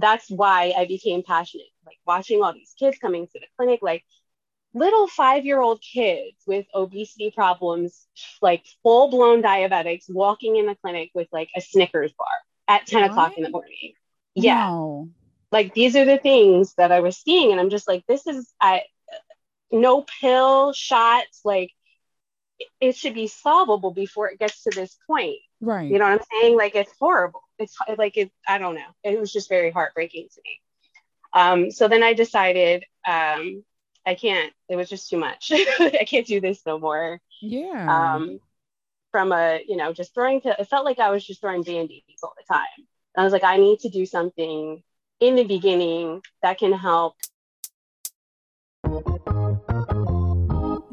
that's why I became passionate. Like watching all these kids coming to the clinic, like little five year old kids with obesity problems, like full blown diabetics walking in the clinic with like a Snickers bar at 10 what? o'clock in the morning. Yeah. No. Like these are the things that I was seeing. And I'm just like, this is I no pill shots, like it should be solvable before it gets to this point. Right. You know what I'm saying? Like it's horrible. It's like it, I don't know. It was just very heartbreaking to me. Um, so then I decided um, I can't. It was just too much. I can't do this no more. Yeah. Um, from a, you know, just throwing to, it felt like I was just throwing band-aids all the time. And I was like, I need to do something in the beginning that can help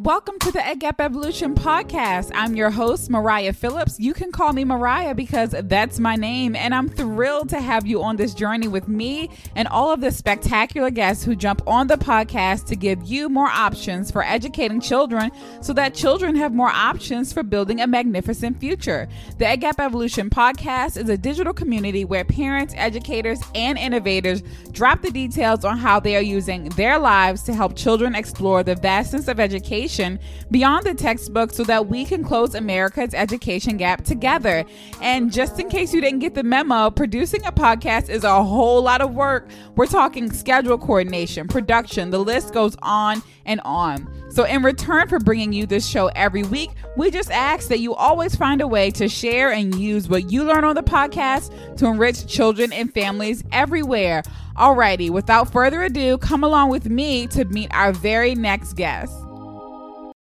Welcome to the Ed Gap Evolution podcast. I'm your host, Mariah Phillips. You can call me Mariah because that's my name, and I'm thrilled to have you on this journey with me and all of the spectacular guests who jump on the podcast to give you more options for educating children so that children have more options for building a magnificent future. The Ed Gap Evolution podcast is a digital community where parents, educators, and innovators drop the details on how they are using their lives to help children explore the vastness of education education beyond the textbook so that we can close America's education gap together. And just in case you didn't get the memo, producing a podcast is a whole lot of work. We're talking schedule coordination, production, the list goes on and on. So, in return for bringing you this show every week, we just ask that you always find a way to share and use what you learn on the podcast to enrich children and families everywhere. Alrighty, without further ado, come along with me to meet our very next guest.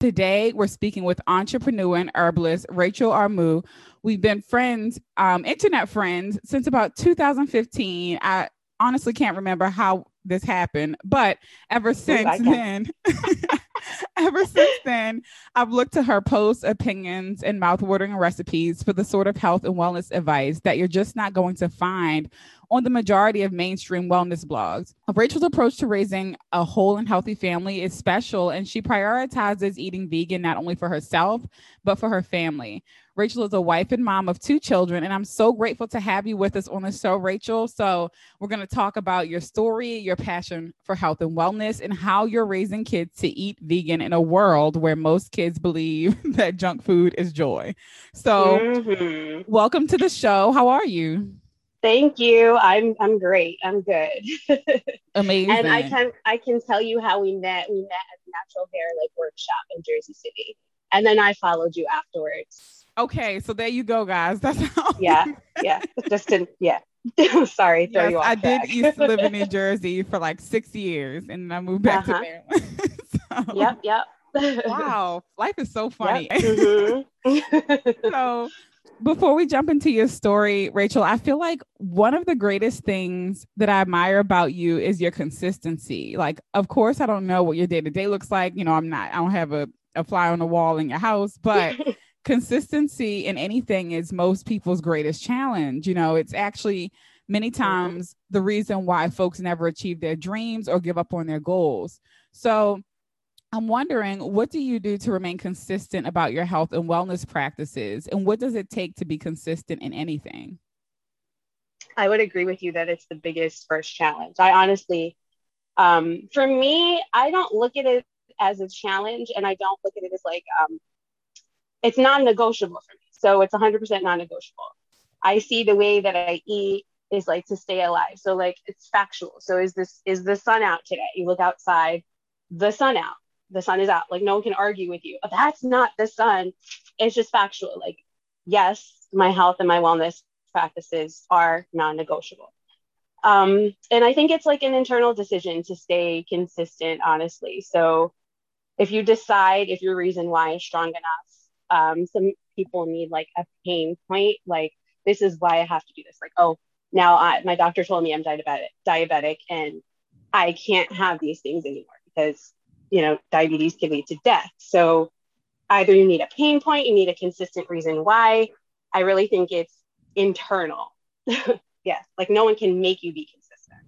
Today, we're speaking with entrepreneur and herbalist Rachel Armu. We've been friends, um, internet friends, since about 2015. I honestly can't remember how this happened, but ever since then, ever since then, I've looked to her posts, opinions, and mouthwatering recipes for the sort of health and wellness advice that you're just not going to find on the majority of mainstream wellness blogs. Rachel's approach to raising a whole and healthy family is special, and she prioritizes eating vegan not only for herself, but for her family. Rachel is a wife and mom of two children, and I'm so grateful to have you with us on the show, Rachel. So, we're going to talk about your story, your passion for health and wellness, and how you're raising kids to eat vegan in a world where most kids believe that junk food is joy. So, mm-hmm. welcome to the show. How are you? Thank you. I'm I'm great. I'm good. Amazing. and I can I can tell you how we met. We met at the Natural Hair like workshop in Jersey City, and then I followed you afterwards. Okay, so there you go, guys. That's how. Yeah, yeah. Just to yeah. Sorry, throw yes, you off I track. did used to live in New Jersey for like six years, and I moved back uh-huh. to Maryland. so, yep, yep. wow, life is so funny. Yep. Mm-hmm. so before we jump into your story, Rachel, I feel like one of the greatest things that I admire about you is your consistency. Like, of course, I don't know what your day to day looks like. You know, I'm not, I don't have a, a fly on the wall in your house, but consistency in anything is most people's greatest challenge. You know, it's actually many mm-hmm. times the reason why folks never achieve their dreams or give up on their goals. So, I'm wondering, what do you do to remain consistent about your health and wellness practices? And what does it take to be consistent in anything? I would agree with you that it's the biggest first challenge. I honestly, um, for me, I don't look at it as a challenge and I don't look at it as like, um, it's non negotiable for me. So it's 100% non negotiable. I see the way that I eat is like to stay alive. So, like, it's factual. So, is this, is the sun out today? You look outside, the sun out the sun is out. Like no one can argue with you. That's not the sun. It's just factual. Like, yes, my health and my wellness practices are non-negotiable. Um, and I think it's like an internal decision to stay consistent, honestly. So if you decide if your reason why is strong enough, um, some people need like a pain point, like this is why I have to do this. Like, oh, now I, my doctor told me I'm diabetic, diabetic, and I can't have these things anymore because you know, diabetes can lead to death. So either you need a pain point, you need a consistent reason why. I really think it's internal. yeah, like no one can make you be consistent.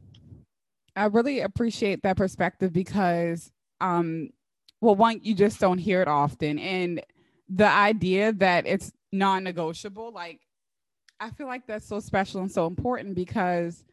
I really appreciate that perspective because um well one you just don't hear it often and the idea that it's non-negotiable like I feel like that's so special and so important because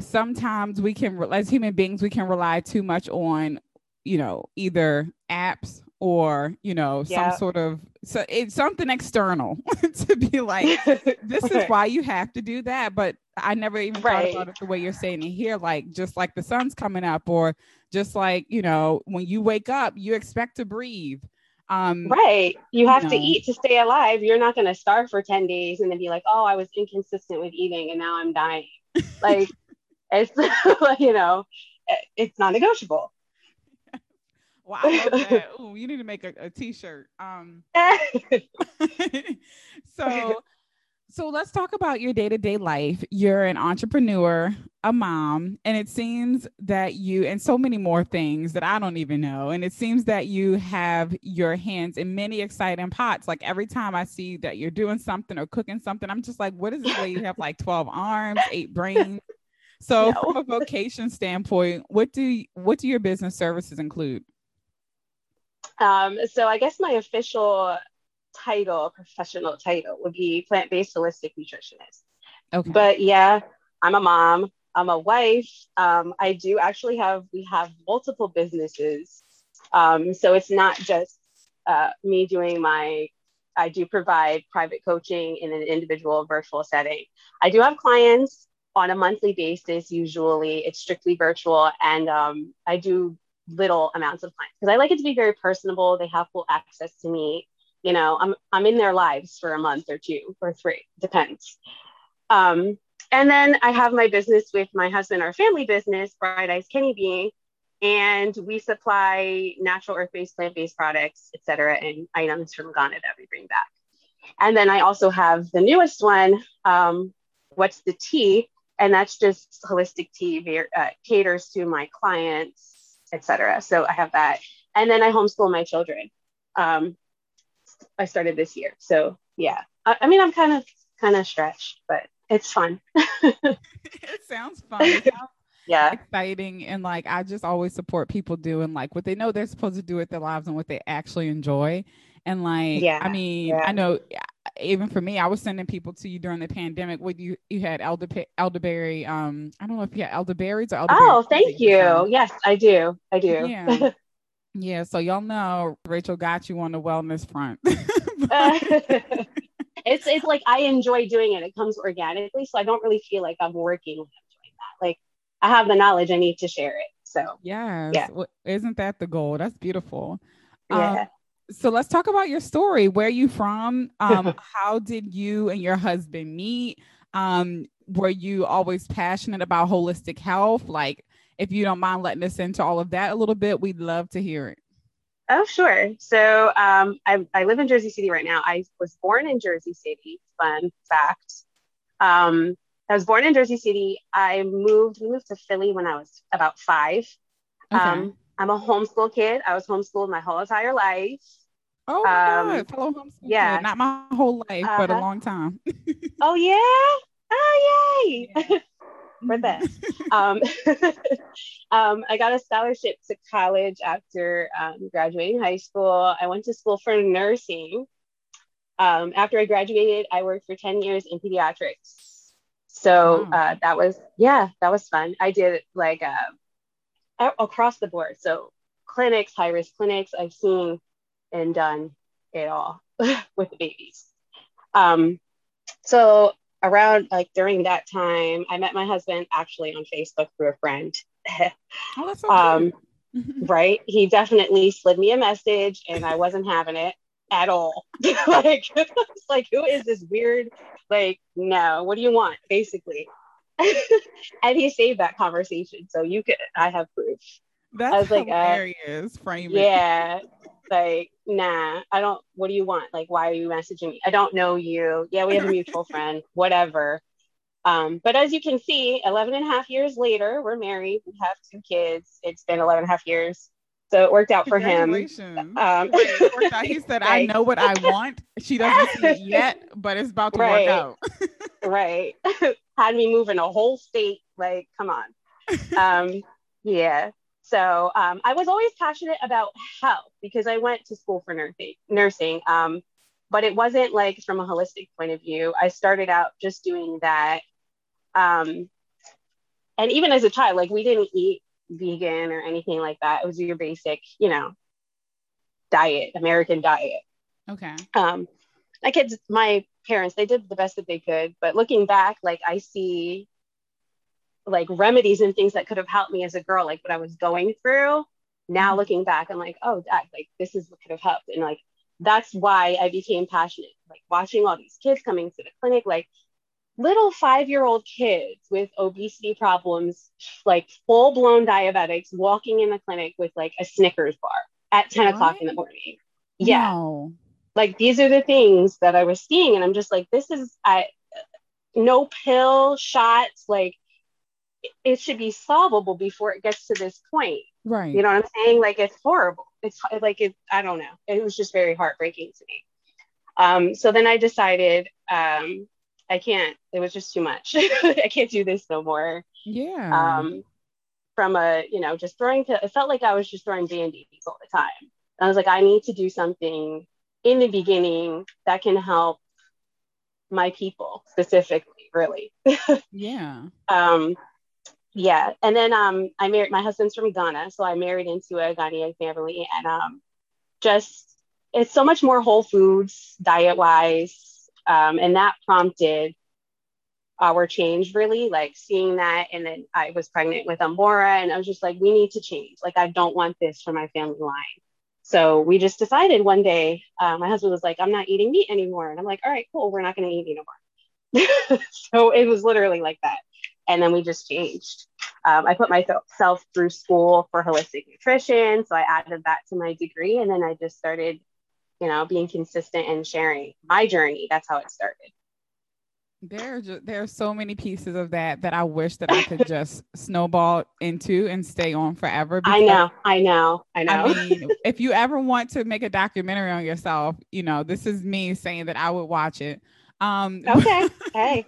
sometimes we can, as human beings, we can rely too much on, you know, either apps or you know yeah. some sort of so it's something external to be like this is why you have to do that but i never even right. thought about it the way you're saying it here like just like the sun's coming up or just like you know when you wake up you expect to breathe um right you have you know. to eat to stay alive you're not going to starve for 10 days and then be like oh i was inconsistent with eating and now i'm dying like it's you know it's non-negotiable well, I. Ooh, you need to make a a t-shirt. Um, so, so let's talk about your day-to-day life. You're an entrepreneur, a mom, and it seems that you and so many more things that I don't even know. And it seems that you have your hands in many exciting pots. Like every time I see that you're doing something or cooking something, I'm just like, what is this way you have like 12 arms, eight brains? So no. from a vocation standpoint, what do what do your business services include? Um, so I guess my official title, professional title, would be plant-based holistic nutritionist. Okay. But yeah, I'm a mom. I'm a wife. Um, I do actually have we have multiple businesses. Um, so it's not just uh, me doing my. I do provide private coaching in an individual virtual setting. I do have clients on a monthly basis. Usually, it's strictly virtual, and um, I do little amounts of clients because I like it to be very personable. They have full access to me. You know, I'm I'm in their lives for a month or two or three, depends. Um, and then I have my business with my husband, our family business, Bright Eyes Kenny Bean, and we supply natural earth-based, plant-based products, et cetera, and items from Ghana that we bring back. And then I also have the newest one, um, What's the Tea? And that's just holistic tea, uh, caters to my clients etc. So I have that, and then I homeschool my children. Um, I started this year, so yeah. I, I mean, I'm kind of kind of stretched, but it's fun. it sounds fun. It sounds yeah. exciting. And like i just always support people doing like what they know they're supposed to do with their lives and what they actually enjoy. And like yeah. I mean yeah. i know even for me i was sending people to you during the pandemic with you you had elder elderberry um i don't know if you had elderberries or elderberry oh thank you. Yes i do. I do. Yeah yeah so y'all know rachel got you on the wellness front it's it's like i enjoy doing it it comes organically so i don't really feel like i'm working when i'm doing that like I have the knowledge, I need to share it. So yes. yeah, well, isn't that the goal? That's beautiful. Yeah. Um, so let's talk about your story. Where are you from? Um, how did you and your husband meet? Um, were you always passionate about holistic health? Like, if you don't mind letting us into all of that a little bit, we'd love to hear it. Oh, sure. So um, I, I live in Jersey City right now. I was born in Jersey City. Fun fact. Um, I was born in Jersey City. I moved, we moved to Philly when I was about five. Okay. Um, I'm a homeschool kid. I was homeschooled my whole entire life. Oh my um, God, fellow homeschool yeah. Kid. Not my whole life, uh-huh. but a uh-huh. long time. oh yeah? Oh yay! Yeah. For that. um, um, I got a scholarship to college after um, graduating high school. I went to school for nursing. Um, after I graduated, I worked for 10 years in pediatrics. So wow. uh, that was, yeah, that was fun. I did like uh, across the board. So clinics, high risk clinics, I've seen and done it all with the babies. Um, so around like during that time, I met my husband actually on Facebook through a friend. oh, so um, right. He definitely slid me a message and I wasn't having it at all. like, like, who is this weird? Like, no, what do you want? Basically. and he saved that conversation. So you could, I have proof. That's I was like, hilarious. Uh, Frame Yeah. like, nah, I don't, what do you want? Like, why are you messaging me? I don't know you. Yeah, we have a mutual friend, whatever. Um, but as you can see, 11 and a half years later, we're married. We have two kids. It's been 11 and a half years. So it worked out for him. Um, he said, I know what I want. She doesn't see it yet, but it's about to right. work out. right. Had me move in a whole state. Like, come on. Um, yeah. So um, I was always passionate about health because I went to school for nursing, nursing um, but it wasn't like from a holistic point of view. I started out just doing that. Um, and even as a child, like we didn't eat vegan or anything like that. It was your basic, you know, diet, American diet. Okay. Um, my kids, my parents, they did the best that they could. But looking back, like I see like remedies and things that could have helped me as a girl, like what I was going through. Now mm-hmm. looking back, I'm like, oh, dad, like this is what could have helped. And like that's why I became passionate. Like watching all these kids coming to the clinic, like little five year old kids with obesity problems, like full blown diabetics, walking in the clinic with like a Snickers bar at 10 what? o'clock in the morning. Yeah. No. Like these are the things that I was seeing. And I'm just like, this is I no pill shots, like it should be solvable before it gets to this point. Right. You know what I'm saying? Like it's horrible. It's like it, I don't know. It was just very heartbreaking to me. Um, so then I decided um, I can't, it was just too much. I can't do this no more. Yeah. Um, from a, you know, just throwing, to, it felt like I was just throwing band-aids all the time. And I was like, I need to do something in the beginning that can help my people specifically, really. yeah. Um, yeah. And then um, I married, my husband's from Ghana. So I married into a Ghanaian family and um, just, it's so much more whole foods diet wise um, and that prompted our change really like seeing that and then i was pregnant with amora and i was just like we need to change like i don't want this for my family line so we just decided one day uh, my husband was like i'm not eating meat anymore and i'm like all right cool we're not going to eat anymore so it was literally like that and then we just changed um, i put myself through school for holistic nutrition so i added that to my degree and then i just started you know, being consistent and sharing my journey. That's how it started. There, there are so many pieces of that that I wish that I could just snowball into and stay on forever. I know, I know, I know. I mean, if you ever want to make a documentary on yourself, you know, this is me saying that I would watch it. Um, okay, hey,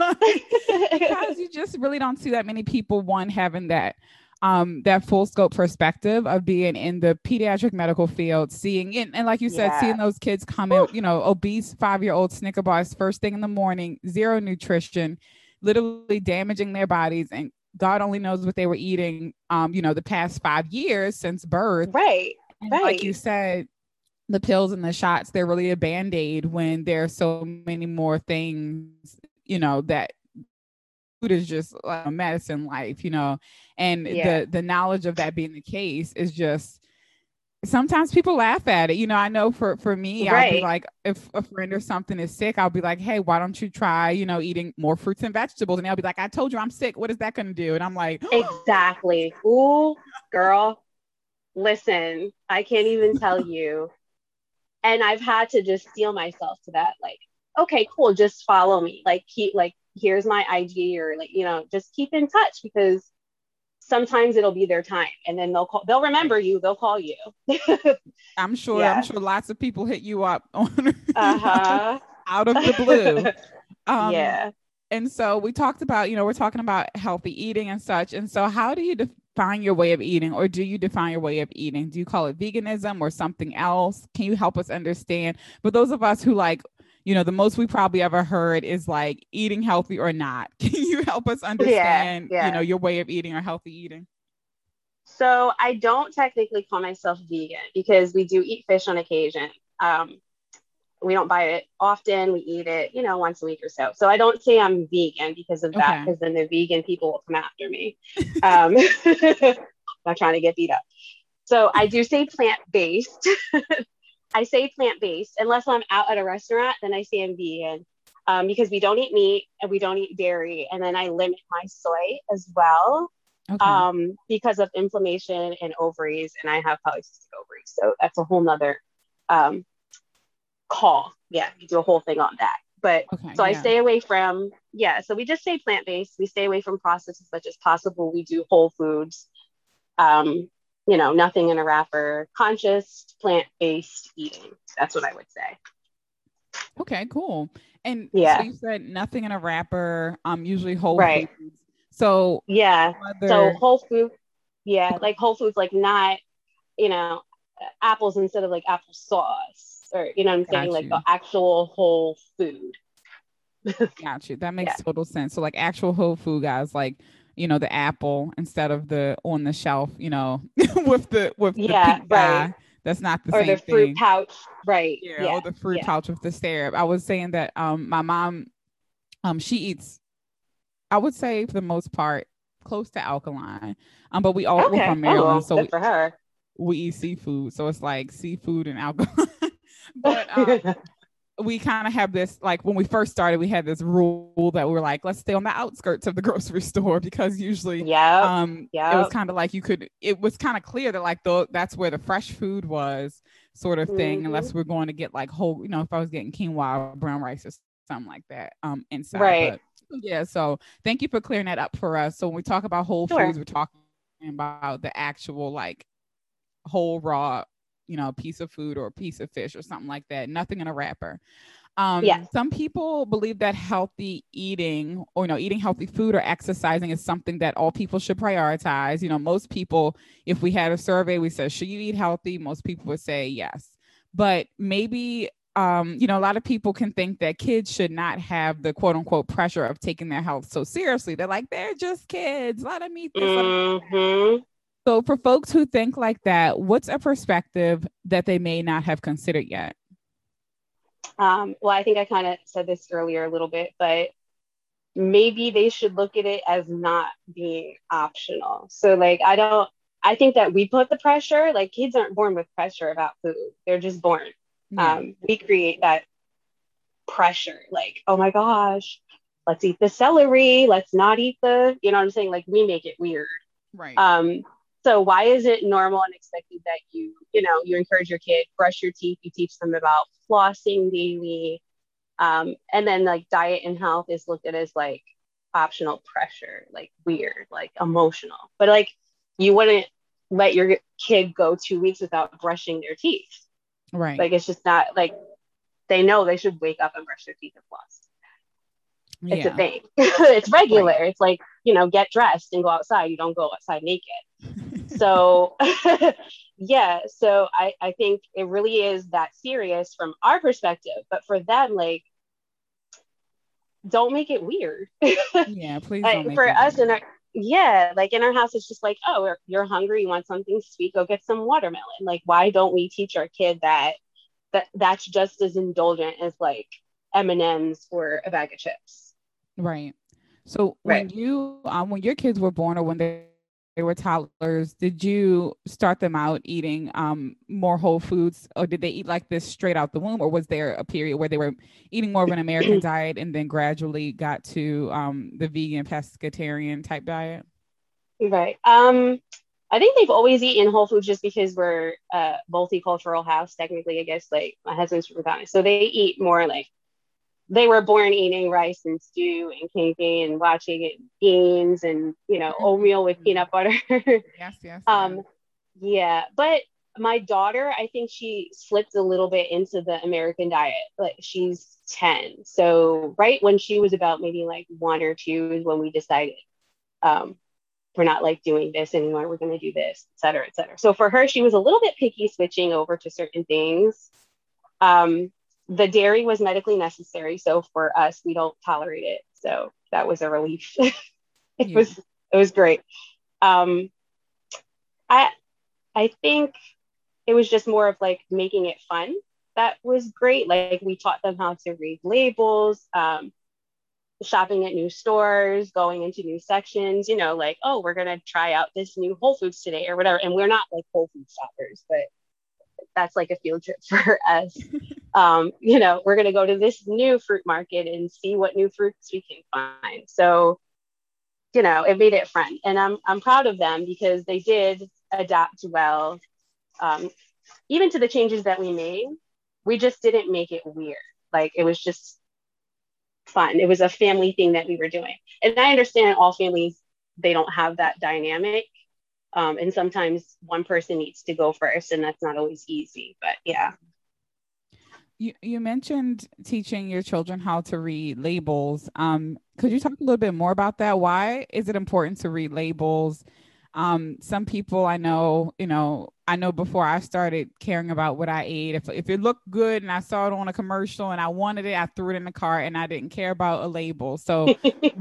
because you just really don't see that many people one having that um, that full scope perspective of being in the pediatric medical field, seeing it, and like you said, yeah. seeing those kids come in, you know, obese five year old Snicker bars first thing in the morning, zero nutrition, literally damaging their bodies, and God only knows what they were eating, um, you know, the past five years since birth. Right. And right. Like you said, the pills and the shots, they're really a band aid when there are so many more things, you know, that food is just like a medicine life, you know, and yeah. the the knowledge of that being the case is just sometimes people laugh at it. You know, I know for for me, right. I'll be like, if a friend or something is sick, I'll be like, hey, why don't you try, you know, eating more fruits and vegetables? And they'll be like, I told you I'm sick. What is that going to do? And I'm like, exactly. Ooh, girl, listen, I can't even tell you. And I've had to just steel myself to that, like, okay, cool, just follow me. Like, keep like here's my IG or like, you know, just keep in touch because sometimes it'll be their time and then they'll call they'll remember you they'll call you i'm sure yeah. i'm sure lots of people hit you up on uh-huh. out of the blue um, yeah and so we talked about you know we're talking about healthy eating and such and so how do you define your way of eating or do you define your way of eating do you call it veganism or something else can you help us understand but those of us who like you know, the most we probably ever heard is like eating healthy or not. Can you help us understand, yeah, yeah. you know, your way of eating or healthy eating? So I don't technically call myself vegan because we do eat fish on occasion. Um, we don't buy it often. We eat it, you know, once a week or so. So I don't say I'm vegan because of that, because then the vegan people will come after me. Um, I'm trying to get beat up. So I do say plant based. I say plant based unless I'm out at a restaurant, then I say I'm vegan um, because we don't eat meat and we don't eat dairy. And then I limit my soy as well okay. um, because of inflammation in ovaries, and I have polycystic ovaries. So that's a whole nother um, call. Yeah, you do a whole thing on that. But okay, so yeah. I stay away from, yeah, so we just say plant based. We stay away from processed as much as possible. We do whole foods. Um, you know, nothing in a wrapper, conscious plant based eating. That's what I would say. Okay, cool. And yeah, so you said nothing in a wrapper. Um, usually whole right. foods. So yeah, whether... so whole food. Yeah, like whole foods, like not, you know, apples instead of like apple sauce, or you know, what I'm Got saying you. like the actual whole food. Got you. That makes yeah. total sense. So like actual whole food guys, like you know, the apple instead of the on the shelf, you know, with the with yeah, the right. That's not the or same the fruit thing. pouch, right? Yeah, yeah, or the fruit yeah. pouch with the syrup. I was saying that um my mom um she eats I would say for the most part close to alkaline. Um but we all okay. we're from Maryland, oh, so good we, for her. we eat seafood. So it's like seafood and alcohol. but um we kind of have this like when we first started we had this rule that we were like let's stay on the outskirts of the grocery store because usually yeah um yep. it was kind of like you could it was kind of clear that like the that's where the fresh food was sort of thing mm-hmm. unless we're going to get like whole you know if i was getting quinoa or brown rice or something like that um inside right but, yeah so thank you for clearing that up for us so when we talk about whole sure. foods we're talking about the actual like whole raw you know, a piece of food or a piece of fish or something like that. Nothing in a wrapper. Um, yeah. Some people believe that healthy eating or, you know, eating healthy food or exercising is something that all people should prioritize. You know, most people, if we had a survey, we said, should you eat healthy? Most people would say yes. But maybe, um, you know, a lot of people can think that kids should not have the quote unquote pressure of taking their health so seriously. They're like, they're just kids. Let them eat this. Mm-hmm. So, for folks who think like that, what's a perspective that they may not have considered yet? Um, well, I think I kind of said this earlier a little bit, but maybe they should look at it as not being optional. So, like, I don't, I think that we put the pressure, like, kids aren't born with pressure about food, they're just born. Yeah. Um, we create that pressure, like, oh my gosh, let's eat the celery, let's not eat the, you know what I'm saying? Like, we make it weird. Right. Um, so why is it normal and expected that you, you know, you encourage your kid, brush your teeth, you teach them about flossing daily. Um, and then like diet and health is looked at as like optional pressure, like weird, like emotional. But like you wouldn't let your kid go two weeks without brushing their teeth. Right. Like it's just not like they know they should wake up and brush their teeth and floss. Yeah. It's a thing. it's regular. Right. It's like, you know, get dressed and go outside. You don't go outside naked. so yeah, so I, I think it really is that serious from our perspective. But for them, like don't make it weird. yeah, please. like, for us in our yeah, like in our house, it's just like, oh, you're hungry, you want something sweet, go get some watermelon. Like, why don't we teach our kid that that that's just as indulgent as like M and M's or a bag of chips? Right. So right. when you um when your kids were born or when they, they were toddlers, did you start them out eating um more whole foods or did they eat like this straight out the womb or was there a period where they were eating more of an American diet and then gradually got to um the vegan pescatarian type diet? Right. Um I think they've always eaten whole foods just because we're a multicultural house. Technically, I guess like my husband's from Ghana, so they eat more like they were born eating rice and stew and kenkey and watching it, games and you know mm-hmm. oatmeal with peanut butter. yes, yes. Um, yeah, but my daughter, I think she slipped a little bit into the American diet. Like she's ten, so right when she was about maybe like one or two is when we decided um, we're not like doing this anymore. We're going to do this, et cetera, et cetera. So for her, she was a little bit picky switching over to certain things. Um, the dairy was medically necessary. So for us, we don't tolerate it. So that was a relief. it yeah. was it was great. Um, I I think it was just more of like making it fun. That was great. Like we taught them how to read labels, um, shopping at new stores, going into new sections. You know, like oh, we're gonna try out this new Whole Foods today or whatever. And we're not like Whole Foods shoppers, but that's like a field trip for us. um, you know, we're going to go to this new fruit market and see what new fruits we can find. So, you know, it made it fun. And I'm, I'm proud of them because they did adapt well. Um, even to the changes that we made, we just didn't make it weird. Like it was just fun. It was a family thing that we were doing. And I understand all families, they don't have that dynamic. Um, and sometimes one person needs to go first, and that's not always easy. But yeah. You, you mentioned teaching your children how to read labels. Um, could you talk a little bit more about that? Why is it important to read labels? Um, some people I know, you know, I know before I started caring about what I ate, if if it looked good and I saw it on a commercial and I wanted it, I threw it in the cart and I didn't care about a label. So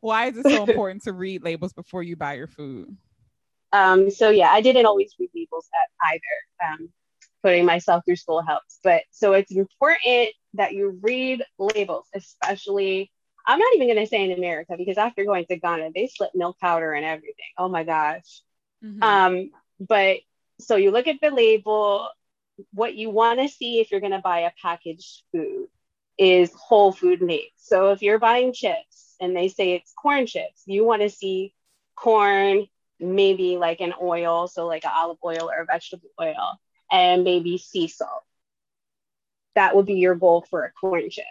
why is it so important to read labels before you buy your food? Um, so yeah, I didn't always read labels at either. Um, putting myself through school helps, but so it's important that you read labels, especially. I'm not even going to say in America because after going to Ghana, they slip milk powder and everything. Oh my gosh. Mm-hmm. Um, but so you look at the label. What you want to see if you're going to buy a packaged food is whole food names. So if you're buying chips and they say it's corn chips, you want to see corn, maybe like an oil, so like an olive oil or a vegetable oil, and maybe sea salt. That would be your goal for a corn chip.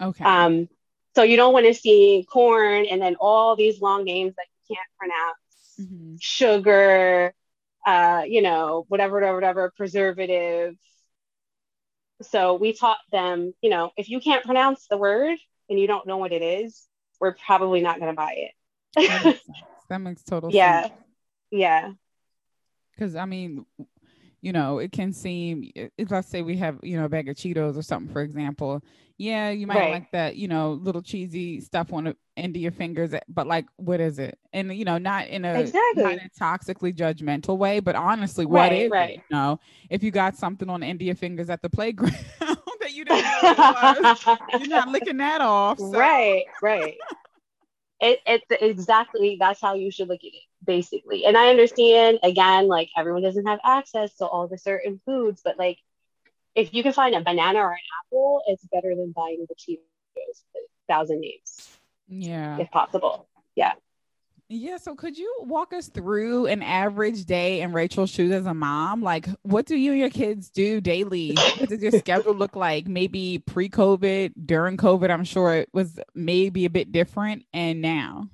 Okay. Um, so you don't want to see corn and then all these long names that you can't pronounce, mm-hmm. sugar, uh, you know, whatever, whatever, whatever, preservative. So we taught them, you know, if you can't pronounce the word and you don't know what it is, we're probably not going to buy it. that, makes that makes total yeah. sense. Yeah. Yeah. Because I mean, you know, it can seem, if let's say we have, you know, a bag of Cheetos or something, for example. Yeah, you might right. like that, you know, little cheesy stuff on the end of your fingers, eh, but like, what is it? And, you know, not in a, exactly. in a toxically judgmental way, but honestly, what right, is right. it? You know, if you got something on the end of your fingers at the playground that you didn't know was, you're not licking that off. So. Right, right. it, it exactly that's how you should look at it basically and i understand again like everyone doesn't have access to all the certain foods but like if you can find a banana or an apple it's better than buying the cheetos thousand names yeah if possible yeah yeah. So could you walk us through an average day in Rachel's shoes as a mom? Like, what do you and your kids do daily? What does your schedule look like? Maybe pre COVID, during COVID, I'm sure it was maybe a bit different. And now?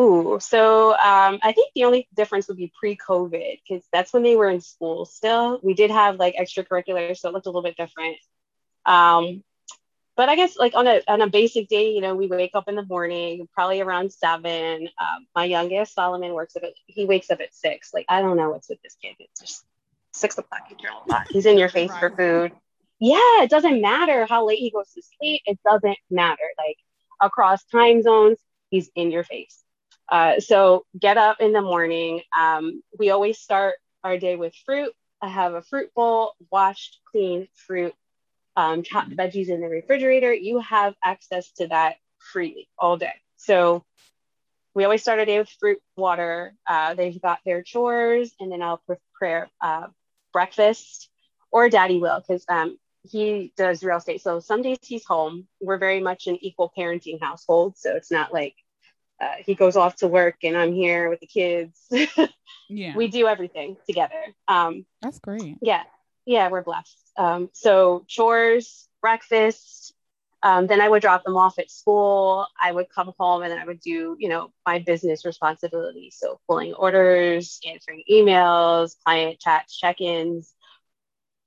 Ooh, so um, I think the only difference would be pre-COVID because that's when they were in school. Still, we did have like extracurriculars, so it looked a little bit different. Um, but I guess like on a on a basic day, you know, we wake up in the morning, probably around seven. Um, my youngest Solomon works at he wakes up at six. Like I don't know what's with this kid. It's just six o'clock. He's in your face for food. Yeah, it doesn't matter how late he goes to sleep. It doesn't matter. Like across time zones, he's in your face. Uh, so get up in the morning. Um, we always start our day with fruit. I have a fruit bowl, washed, clean fruit um, chopped veggies in the refrigerator, you have access to that freely all day. So we always start our day with fruit, water. Uh, they've got their chores, and then I'll prepare uh, breakfast, or Daddy will, because um, he does real estate. So some days he's home. We're very much an equal parenting household, so it's not like uh, he goes off to work and I'm here with the kids. yeah, we do everything together. Um, That's great. Yeah, yeah, we're blessed. Um, so chores, breakfast, um, then I would drop them off at school. I would come home and then I would do, you know, my business responsibilities. So pulling orders, answering emails, client chats, check-ins,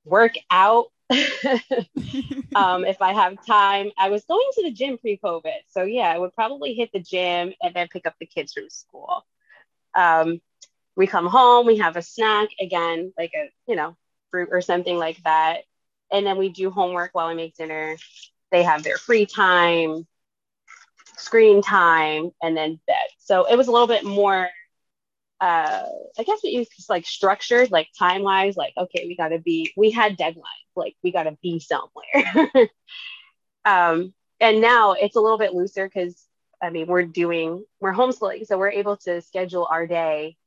work out. um, if I have time, I was going to the gym pre-COVID. So yeah, I would probably hit the gym and then pick up the kids from school. Um, we come home, we have a snack again, like a, you know, fruit or something like that. And then we do homework while I make dinner. They have their free time, screen time, and then bed. So it was a little bit more, uh, I guess it just like structured, like time wise, like, okay, we got to be, we had deadlines, like, we got to be somewhere. um, and now it's a little bit looser because I mean, we're doing, we're homeschooling. So we're able to schedule our day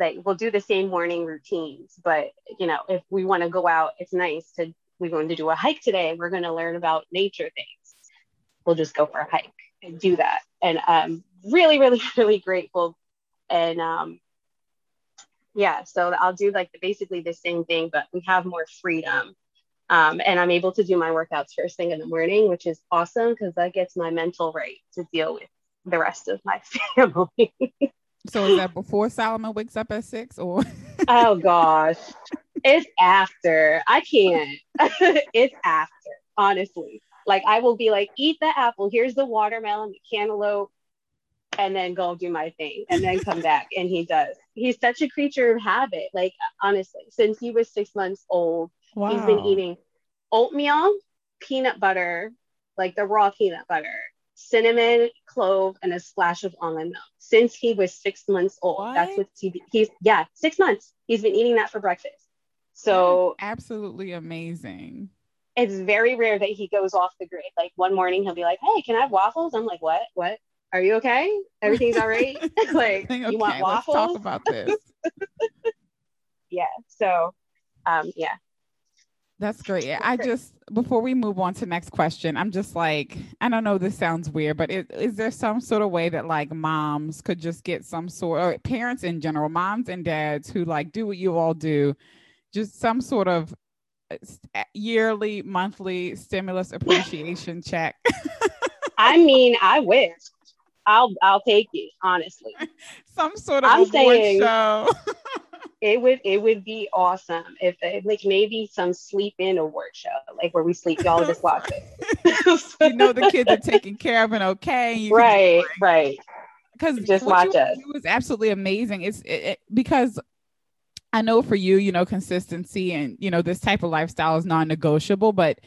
like we'll do the same morning routines but you know if we want to go out it's nice to we're going to do a hike today we're going to learn about nature things we'll just go for a hike and do that and i'm really really really grateful and um yeah so i'll do like basically the same thing but we have more freedom um, and i'm able to do my workouts first thing in the morning which is awesome because that gets my mental right to deal with the rest of my family So is that before Solomon wakes up at six or? oh gosh, it's after. I can't. it's after, honestly. Like I will be like, eat the apple. Here's the watermelon, the cantaloupe, and then go do my thing and then come back. And he does. He's such a creature of habit. Like, honestly, since he was six months old, wow. he's been eating oatmeal, peanut butter, like the raw peanut butter, cinnamon, clove, and a splash of almond milk since he was six months old. What? That's what he, he's, yeah, six months. He's been eating that for breakfast. So absolutely amazing. It's very rare that he goes off the grid. Like one morning he'll be like, Hey, can I have waffles? I'm like, What? What? Are you okay? Everything's all right? like okay, you want waffles? Let's talk about this. yeah. So um yeah, that's great. I just before we move on to next question, I'm just like, I don't know. This sounds weird, but is, is there some sort of way that like moms could just get some sort, or parents in general, moms and dads who like do what you all do, just some sort of uh, yearly, monthly stimulus appreciation check? I mean, I wish. I'll I'll take it honestly. Some sort of I'm saying, show. it would it would be awesome if like maybe some sleep in award show like where we sleep y'all just watch it. You know the kids are taken care of and okay right like, right. because just watch it it was absolutely amazing. It's it, it, because i know for you you know consistency and you know this type of lifestyle is non-negotiable but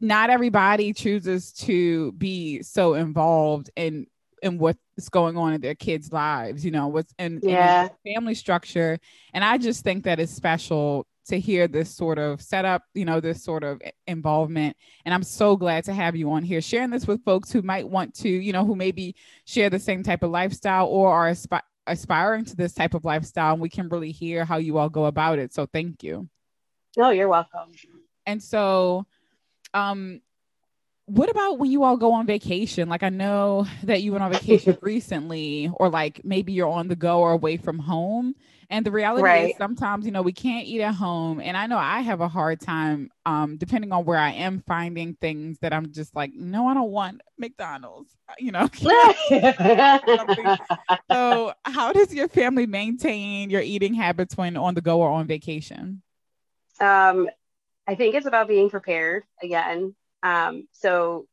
not everybody chooses to be so involved in and what's going on in their kids' lives, you know, what's in, yeah. in family structure. And I just think that is special to hear this sort of setup, you know, this sort of involvement. And I'm so glad to have you on here sharing this with folks who might want to, you know, who maybe share the same type of lifestyle or are aspi- aspiring to this type of lifestyle. And we can really hear how you all go about it. So thank you. No, you're welcome. And so, um, what about when you all go on vacation? Like I know that you went on vacation recently, or like maybe you're on the go or away from home. And the reality right. is sometimes, you know, we can't eat at home. And I know I have a hard time, um, depending on where I am, finding things that I'm just like, no, I don't want McDonald's, you know. so how does your family maintain your eating habits when on the go or on vacation? Um, I think it's about being prepared again um, so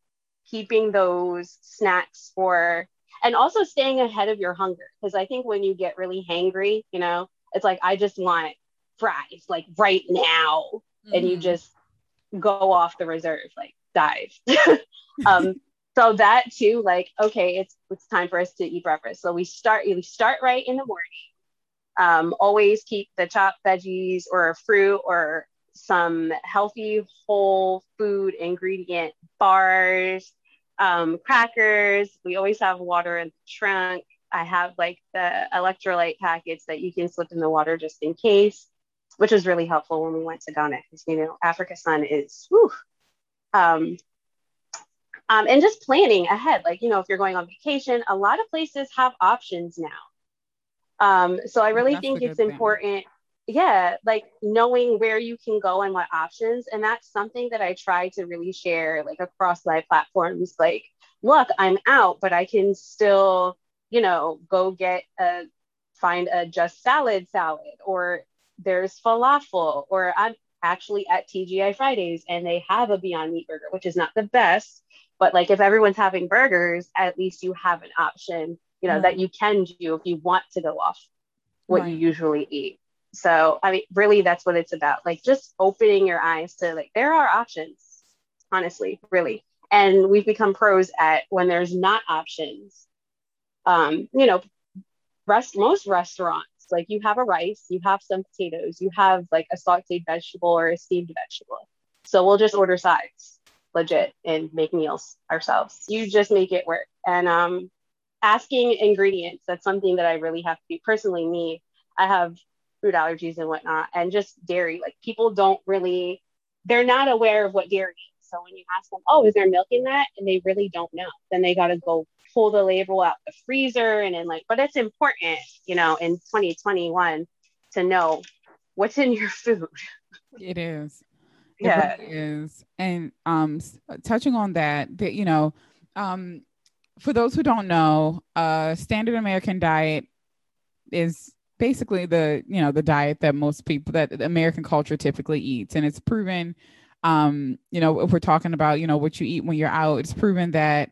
keeping those snacks for, and also staying ahead of your hunger. Because I think when you get really hangry, you know, it's like, I just want fries like right now. Mm-hmm. And you mm-hmm. just go off the reserve, like dive. um, so that too, like, okay, it's it's time for us to eat breakfast. So we start we start right in the morning. Um, always keep the chopped veggies or fruit or some healthy whole food ingredient bars, um, crackers. We always have water in the trunk. I have like the electrolyte packets that you can slip in the water just in case, which was really helpful when we went to Ghana because you know Africa sun is whew, um, um, and just planning ahead. Like you know, if you're going on vacation, a lot of places have options now. Um, so I really That's think it's important yeah like knowing where you can go and what options and that's something that i try to really share like across my platforms like look i'm out but i can still you know go get a find a just salad salad or there's falafel or i'm actually at tgi fridays and they have a beyond meat burger which is not the best but like if everyone's having burgers at least you have an option you know mm. that you can do if you want to go off what right. you usually eat so, I mean, really, that's what it's about. Like, just opening your eyes to like, there are options, honestly, really. And we've become pros at when there's not options. Um, you know, rest most restaurants, like you have a rice, you have some potatoes, you have like a sauteed vegetable or a steamed vegetable. So we'll just order sides, legit, and make meals ourselves. You just make it work. And um, asking ingredients, that's something that I really have to do personally. Me, I have food allergies and whatnot, and just dairy. Like people don't really, they're not aware of what dairy is. So when you ask them, oh, is there milk in that? And they really don't know, then they got to go pull the label out the freezer and then like, but it's important, you know, in 2021 to know what's in your food. It is. It yeah. Really is. And um touching on that, that you know, um for those who don't know, uh standard American diet is basically the you know the diet that most people that American culture typically eats, and it's proven. Um, you know, if we're talking about you know what you eat when you're out, it's proven that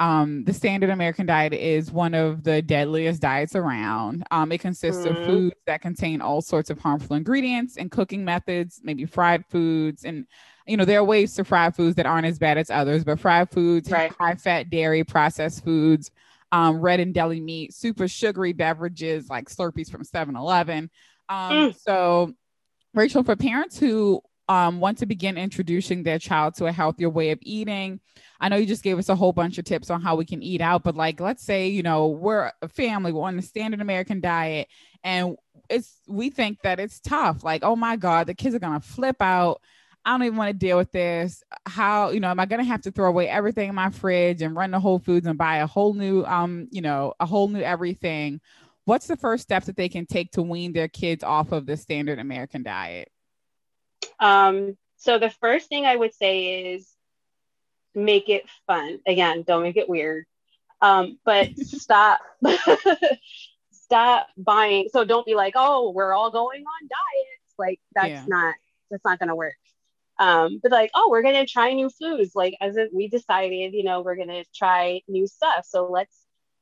um, the standard American diet is one of the deadliest diets around. Um, it consists mm-hmm. of foods that contain all sorts of harmful ingredients and cooking methods, maybe fried foods. And, you know, there are ways to fry foods that aren't as bad as others, but fried foods, right. high fat dairy, processed foods, um, red and deli meat, super sugary beverages like Slurpees from 7 Eleven. Um, mm. So, Rachel, for parents who um, want to begin introducing their child to a healthier way of eating. I know you just gave us a whole bunch of tips on how we can eat out, but like, let's say, you know, we're a family, we're on the standard American diet, and it's, we think that it's tough. Like, oh my God, the kids are going to flip out. I don't even want to deal with this. How, you know, am I going to have to throw away everything in my fridge and run to Whole Foods and buy a whole new, um, you know, a whole new everything? What's the first step that they can take to wean their kids off of the standard American diet? Um, so the first thing I would say is make it fun. Again, don't make it weird. Um, but stop stop buying. So don't be like, oh, we're all going on diets. Like that's yeah. not that's not gonna work. Um, but like, oh, we're gonna try new foods. Like as if we decided, you know, we're gonna try new stuff. So let's,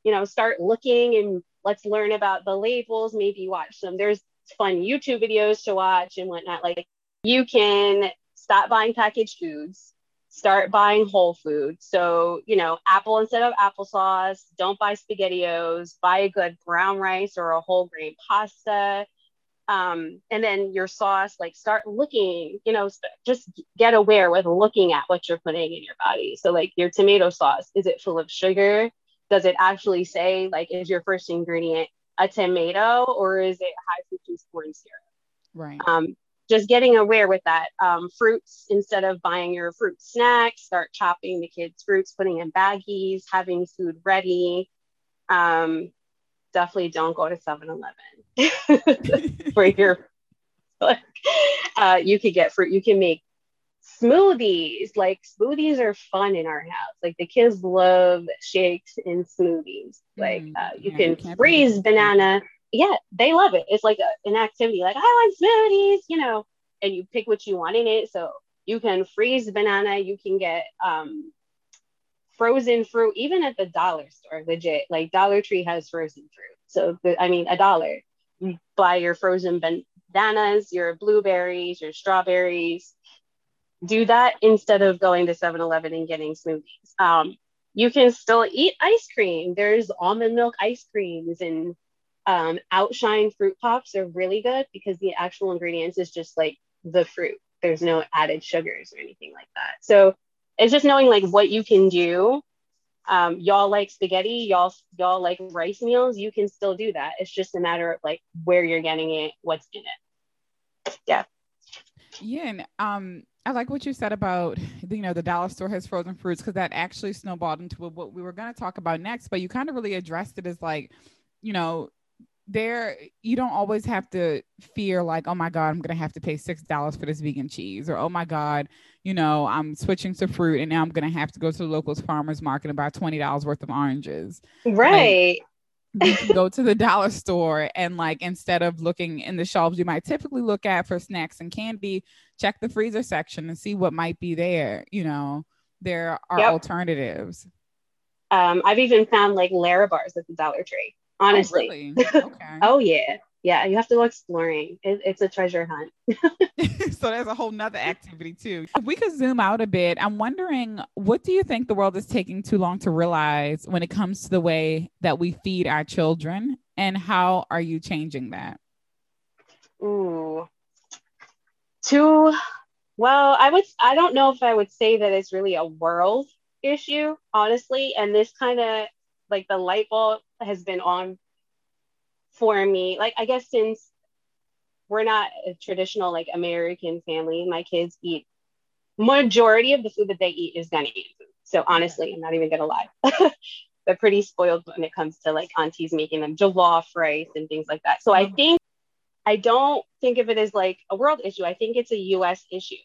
you know, start looking and let's learn about the labels. Maybe watch some. There's fun YouTube videos to watch and whatnot. Like you can stop buying packaged foods, start buying whole food. So, you know, apple instead of applesauce, don't buy SpaghettiOs, buy a good brown rice or a whole grain pasta. Um, and then your sauce, like start looking, you know, just get aware with looking at what you're putting in your body. So, like your tomato sauce, is it full of sugar? Does it actually say, like, is your first ingredient a tomato or is it high fructose corn syrup? Right. Um, just getting aware with that. Um, fruits, instead of buying your fruit snacks, start chopping the kids' fruits, putting in baggies, having food ready. Um, definitely don't go to 7 Eleven for your. uh, you could get fruit, you can make smoothies. Like, smoothies are fun in our house. Like, the kids love shakes and smoothies. Like, mm, uh, you yeah, can freeze banana yeah, they love it. It's like a, an activity, like I want smoothies, you know, and you pick what you want in it. So you can freeze banana, you can get um, frozen fruit, even at the dollar store, legit. Like Dollar Tree has frozen fruit. So, I mean, a dollar. Buy your frozen bananas, your blueberries, your strawberries. Do that instead of going to 7 Eleven and getting smoothies. Um, you can still eat ice cream. There's almond milk ice creams and um, outshine fruit pops are really good because the actual ingredients is just like the fruit. There's no added sugars or anything like that. So it's just knowing like what you can do. Um, y'all like spaghetti, y'all y'all like rice meals. You can still do that. It's just a matter of like where you're getting it, what's in it. Yeah. Yeah, and um, I like what you said about you know the dollar store has frozen fruits because that actually snowballed into what we were going to talk about next. But you kind of really addressed it as like, you know, there you don't always have to fear like oh my god i'm gonna have to pay six dollars for this vegan cheese or oh my god you know i'm switching to fruit and now i'm gonna have to go to the local farmers market and buy $20 worth of oranges. Right. like, you can go to the dollar store and like instead of looking in the shelves you might typically look at for snacks and candy check the freezer section and see what might be there you know? There are yep. alternatives. Um, i've even found like Larabars at the dollar tree Oh, honestly. Oh, really? okay. oh yeah. Yeah, you have to go exploring. It, it's a treasure hunt. so there's a whole nother activity too. If we could zoom out a bit, I'm wondering what do you think the world is taking too long to realize when it comes to the way that we feed our children and how are you changing that? Ooh. Too well, I would I don't know if I would say that it's really a world issue, honestly. And this kind of like the light bulb has been on for me. Like I guess since we're not a traditional like American family, my kids eat majority of the food that they eat is Ghanaian food. So honestly, I'm not even gonna lie. They're pretty spoiled when it comes to like aunties making them jollof rice and things like that. So I mm-hmm. think I don't think of it as like a world issue. I think it's a US issue.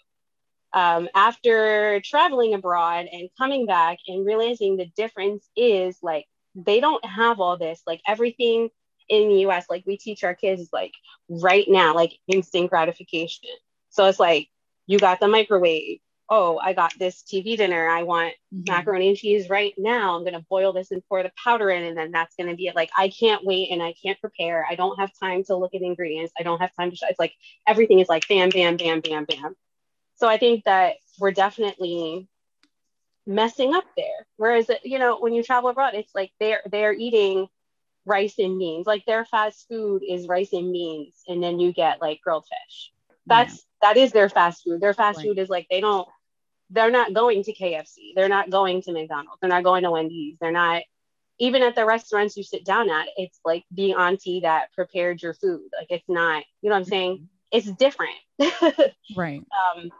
Um, after traveling abroad and coming back and realizing the difference is like they don't have all this like everything in the US like we teach our kids like right now like instant gratification so it's like you got the microwave oh, I got this TV dinner. I want mm-hmm. macaroni and cheese right now. I'm going to boil this and pour the powder in, and then that's going to be it. Like, I can't wait and I can't prepare. I don't have time to look at ingredients. I don't have time to, sh- it's like everything is like bam, bam, bam, bam, bam. So I think that we're definitely messing up there. Whereas, you know, when you travel abroad, it's like they're, they're eating rice and beans. Like their fast food is rice and beans, and then you get like grilled fish. That's, yeah. that is their fast food. Their fast right. food is like, they don't, they're not going to KFC. They're not going to McDonald's. They're not going to Wendy's. They're not even at the restaurants you sit down at. It's like the auntie that prepared your food. Like it's not, you know what I'm saying? Mm-hmm. It's different. right. Um,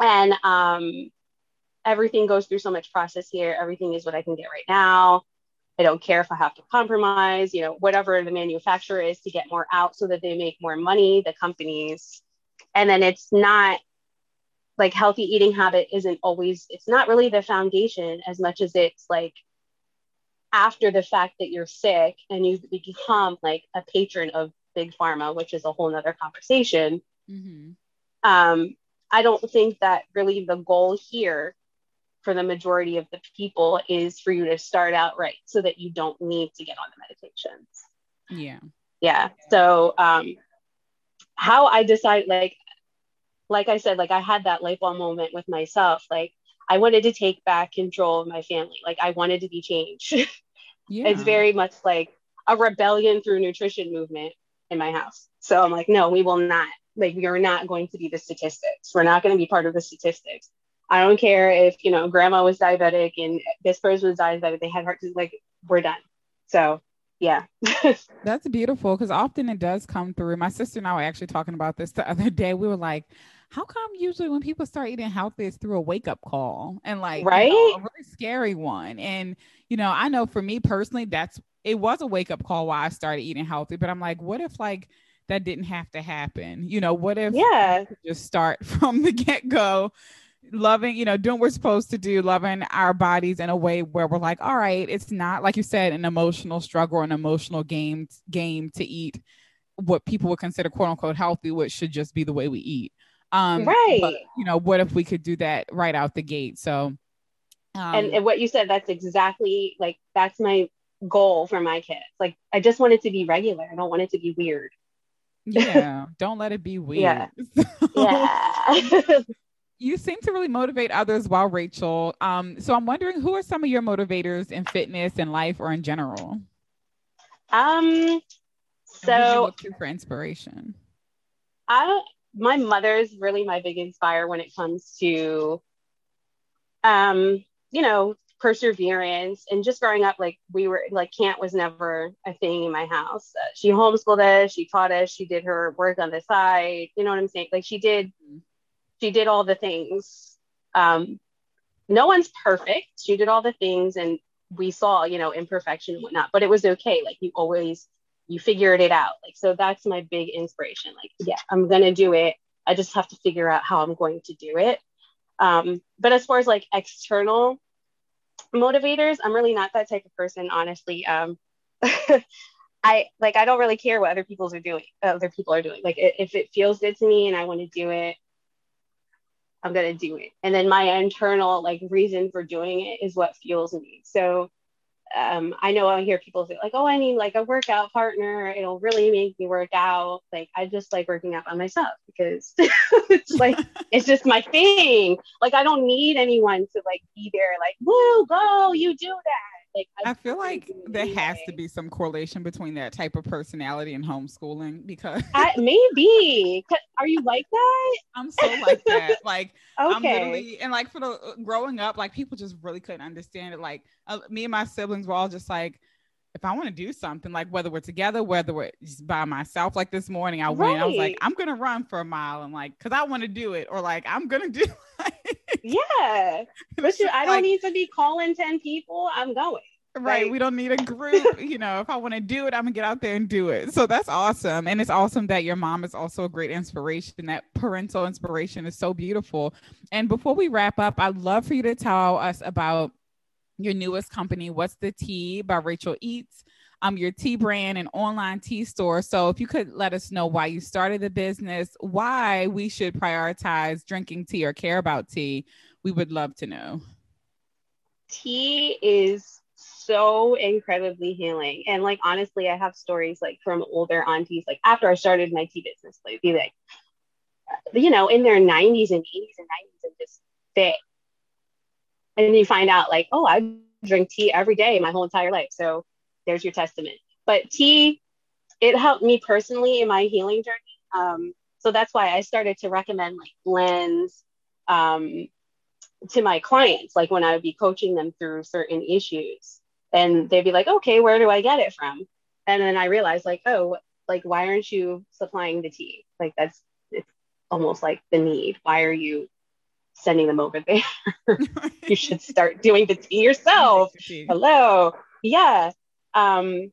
and um, everything goes through so much process here. Everything is what I can get right now. I don't care if I have to compromise, you know, whatever the manufacturer is to get more out so that they make more money, the companies. And then it's not like healthy eating habit isn't always it's not really the foundation as much as it's like after the fact that you're sick and you become like a patron of big pharma which is a whole nother conversation mm-hmm. um, i don't think that really the goal here for the majority of the people is for you to start out right so that you don't need to get on the medications yeah yeah so um how i decide like like I said, like I had that light bulb moment with myself. Like I wanted to take back control of my family. Like I wanted to be changed. yeah. It's very much like a rebellion through nutrition movement in my house. So I'm like, no, we will not. Like we are not going to be the statistics. We're not going to be part of the statistics. I don't care if you know grandma was diabetic and this person was diabetic. They had heart disease. Like we're done. So yeah. That's beautiful because often it does come through. My sister and I were actually talking about this the other day. We were like, how come usually when people start eating healthy it's through a wake up call and like right you know, a really scary one and you know i know for me personally that's it was a wake up call why i started eating healthy but i'm like what if like that didn't have to happen you know what if yeah just start from the get-go loving you know doing what we're supposed to do loving our bodies in a way where we're like all right it's not like you said an emotional struggle an emotional game game to eat what people would consider quote unquote healthy which should just be the way we eat um, right. But, you know, what if we could do that right out the gate? So, um, and, and what you said, that's exactly like, that's my goal for my kids. Like, I just want it to be regular. I don't want it to be weird. Yeah. don't let it be weird. Yeah. yeah. you seem to really motivate others well, Racheal. Um, so I'm wondering who are some of your motivators in fitness and life or in general? Um, so for inspiration. I my mother's really my big inspire when it comes to um you know perseverance and just growing up like we were like camp was never a thing in my house uh, she homeschooled us she taught us she did her work on the side you know what i'm saying like she did she did all the things um no one's perfect she did all the things and we saw you know imperfection and whatnot but it was okay like you always you figured it out. Like, so that's my big inspiration. Like, yeah, I'm to do it. I just have to figure out how I'm going to do it. Um, but as far as like external motivators, I'm really not that type of person, honestly. Um, I like, I don't really care what other people's are doing, other people are doing. Like, if it feels good to me and I want to do it, I'm going to do it. And then my internal like reason for doing it is what fuels me. So um, I know I hear people say like, "Oh, I need like a workout partner. It'll really make me work out." Like, I just like working out by myself because it's like it's just my thing. Like, I don't need anyone to like be there. Like, "Woo, go! You do that." Like I, I feel like there has to be some correlation between that type of personality and homeschooling because I, maybe are you like that? I'm so like that. Like okay. I'm literally and like for the uh, growing up, like people just really couldn't understand it. Like uh, me and my siblings were all just like if I want to do something, like whether we're together, whether we're just by myself, like this morning, I right. went, I was like, I'm gonna run for a mile and like, cause I want to do it, or like, I'm gonna do. Like, yeah, but you, I don't like, need to be calling ten people. I'm going. Right. Like, we don't need a group. you know, if I want to do it, I'm gonna get out there and do it. So that's awesome. And it's awesome that your mom is also a great inspiration. That parental inspiration is so beautiful. And before we wrap up, I'd love for you to tell us about your newest company, What's the Tea by Racheal Eats. um, your tea brand and online tea store. So if you could let us know why you started the business, why we should prioritize drinking tea or care about tea, we would love to know. Tea is so incredibly healing. And like honestly, I have stories like from older aunties, like after I started my tea business, they'd be like, you know, in their 90s and 80s and 90s and just fit. And you find out like, oh, I drink tea every day my whole entire life. So there's your testament. But tea, it helped me personally in my healing journey. Um, so that's why I started to recommend like blends um, to my clients, like when I would be coaching them through certain issues. And they'd be like, okay, where do I get it from? And then I realized, like, oh, like, why aren't you supplying the tea? Like, that's it's almost like the need. Why are you sending them over there? you should start doing the tea yourself. Hello. Yeah. Um,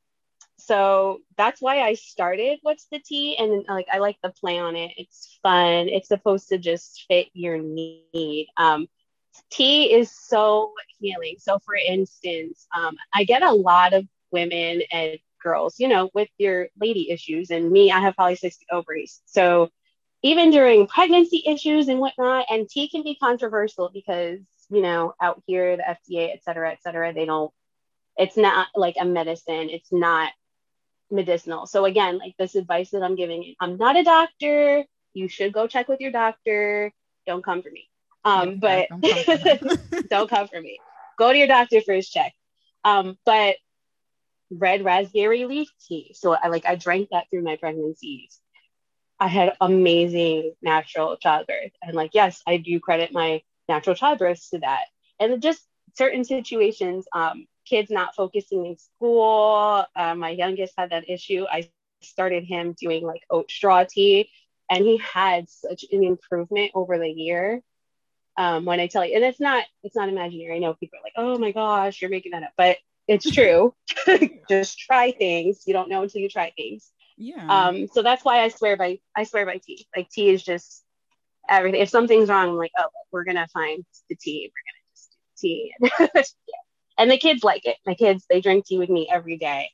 so that's why I started What's the Tea? And like I like the play on it. It's fun. It's supposed to just fit your need. Um, tea is so healing. So for instance, um, I get a lot of women and girls, you know, with your lady issues, and me, I have polycystic ovaries. So even during pregnancy issues and whatnot, and tea can be controversial because you know out here the FDA, et cetera, et cetera, they don't it's not like a medicine it's not medicinal. So again like this advice that i'm giving i'm not a doctor you should go check with your doctor don't come for me. Um but don't come, don't come for me. Go to your doctor for his check. Um but red raspberry leaf tea. So i like i drank that through my pregnancies i had amazing natural childbirth and like yes i do credit my natural childbirth to that and just certain situations um kids not focusing in school. Uh, my youngest had that issue. I started him doing like oat straw tea, and he had such an improvement over the year. Um, when I tell you, and it's not it's not imaginary. I know people are like, "Oh my gosh, you're making that up," but it's true. Just try things. You don't know until you try things. Yeah. Um. So that's why I swear by I swear by tea. Like tea is just everything. If something's wrong, I'm like, oh, we're gonna find the tea. We're gonna just do tea. and the kids like it. My kids, they drink tea with me every day.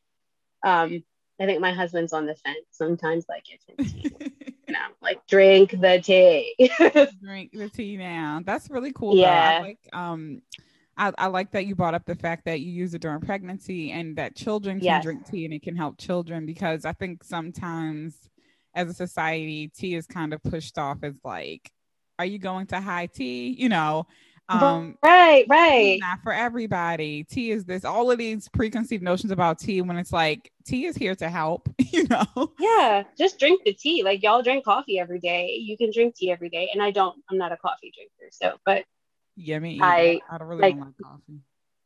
Um, I think my husband's on the fence sometimes, like it's tea. you know, like drink the tea. drink the tea now. That's really cool. Yeah. I like um I, I, like that you brought up the fact that you use it during pregnancy and that children can yes. drink tea and it can help children because I think sometimes as a society, tea is kind of pushed off as like, are you going to high tea? You know, um, right, right. Not for everybody. Tea is this. All of these preconceived notions about tea when it's like tea is here to help. You know. Yeah, just drink the tea. Like y'all drink coffee every day. You can drink tea every day, and I don't. I'm not a coffee drinker, so but. Yeah, me. Either. I I don't really like, like coffee.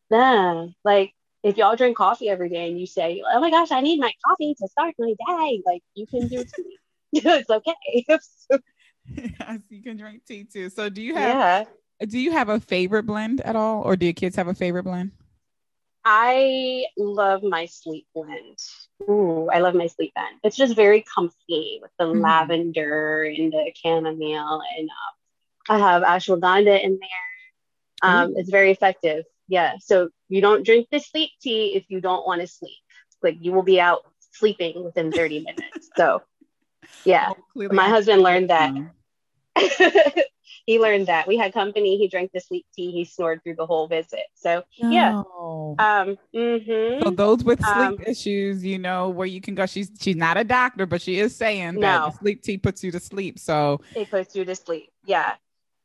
Nah, like if y'all drink coffee every day and you say, "Oh my gosh, I need my coffee to start my day," like you can do tea. it's okay. you can drink tea too. So, do you have? Yeah do you have a favorite blend at all, or do your kids have a favorite blend? I love my sleep blend. Ooh, I love my sleep blend. It's just very comfy with the mm-hmm. lavender and the chamomile, and uh, I have ashwagandha in there. Um, It's very effective. Yeah. So you don't drink the sleep tea if you don't want to sleep. Like you will be out sleeping within 30 minutes. So yeah, oh, my husband learned that. he learned that we had company. He drank the sleep tea. He snored through the whole visit. So yeah. Um, mm-hmm. So those with sleep um, issues, you know, where you can go. She's she's not a doctor, but she is saying no. that sleep tea puts you to sleep. So it puts you to sleep. Yeah.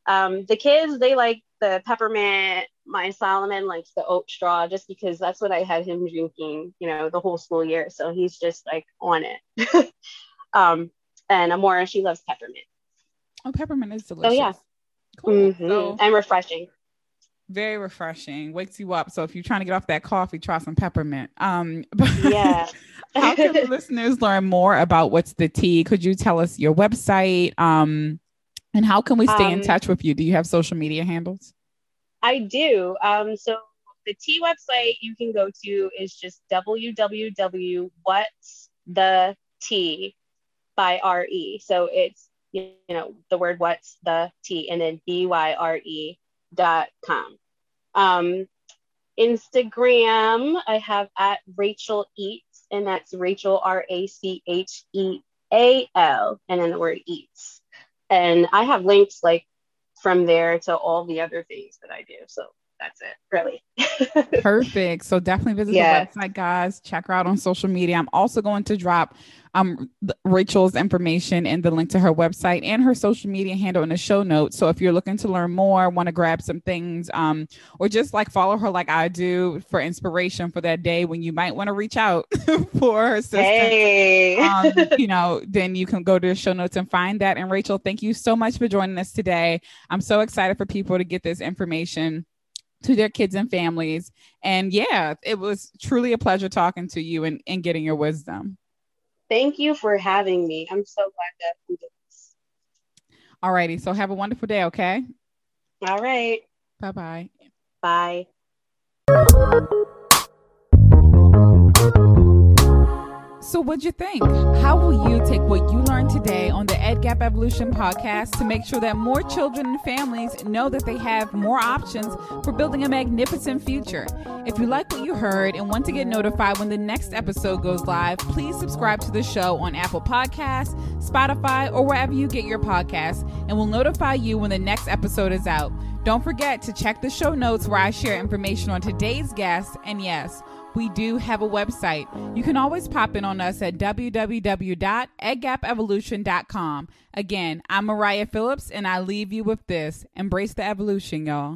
Um, the kids they like the peppermint. My Solomon likes the oat straw just because that's what I had him drinking, you know, the whole school year. So he's just like on it. um, and Amora, she loves peppermint. Oh, peppermint is delicious. Oh yeah. Cool. Mm-hmm. So, and refreshing. Very refreshing. Wakes you up. So if you're trying to get off that coffee, try some peppermint. Um, yeah. how can listeners learn more about what's the tea? Could you tell us your website? Um, and how can we stay um, in touch with you? Do you have social media handles? I do. Um, so the tea website you can go to is just www.what's the tea by RE. So it's you know, the word what's the tea and then B-Y-R-E dot com. Um, Instagram, I have at Racheal Eats. and that's Racheal R A C H E A L, and then the word eats. And I have links like from there to all the other things that I do. So that's it, really. Perfect. So definitely visit yeah. the website, guys. Check her out on social media. I'm also going to drop um Racheal's information and the link to her website and her social media handle in the show notes. So if you're looking to learn more, want to grab some things, um, or just like follow her like I do for inspiration for that day when you might want to reach out for her assistance, hey. um, you know, then you can go to the show notes and find that. And Rachel, thank you so much for joining us today. I'm so excited for people to get this information to their kids and families. And yeah, it was truly a pleasure talking to you and, and getting your wisdom. Thank you for having me. I'm so glad that we did this. All righty. So have a wonderful day, okay? All right. Bye-bye. Bye. So, what'd you think? How will you take what you learned today on the Ed Gap Evolution podcast to make sure that more children and families know that they have more options for building a magnificent future? If you like what you heard and want to get notified when the next episode goes live, please subscribe to the show on Apple Podcasts, Spotify, or wherever you get your podcasts, and we'll notify you when the next episode is out. Don't forget to check the show notes where I share information on today's guest. And yes, we do have a website. You can always pop in on us at www.edgapevolution.com. Again, I'm Mariah Phillips, and I leave you with this embrace the evolution, y'all.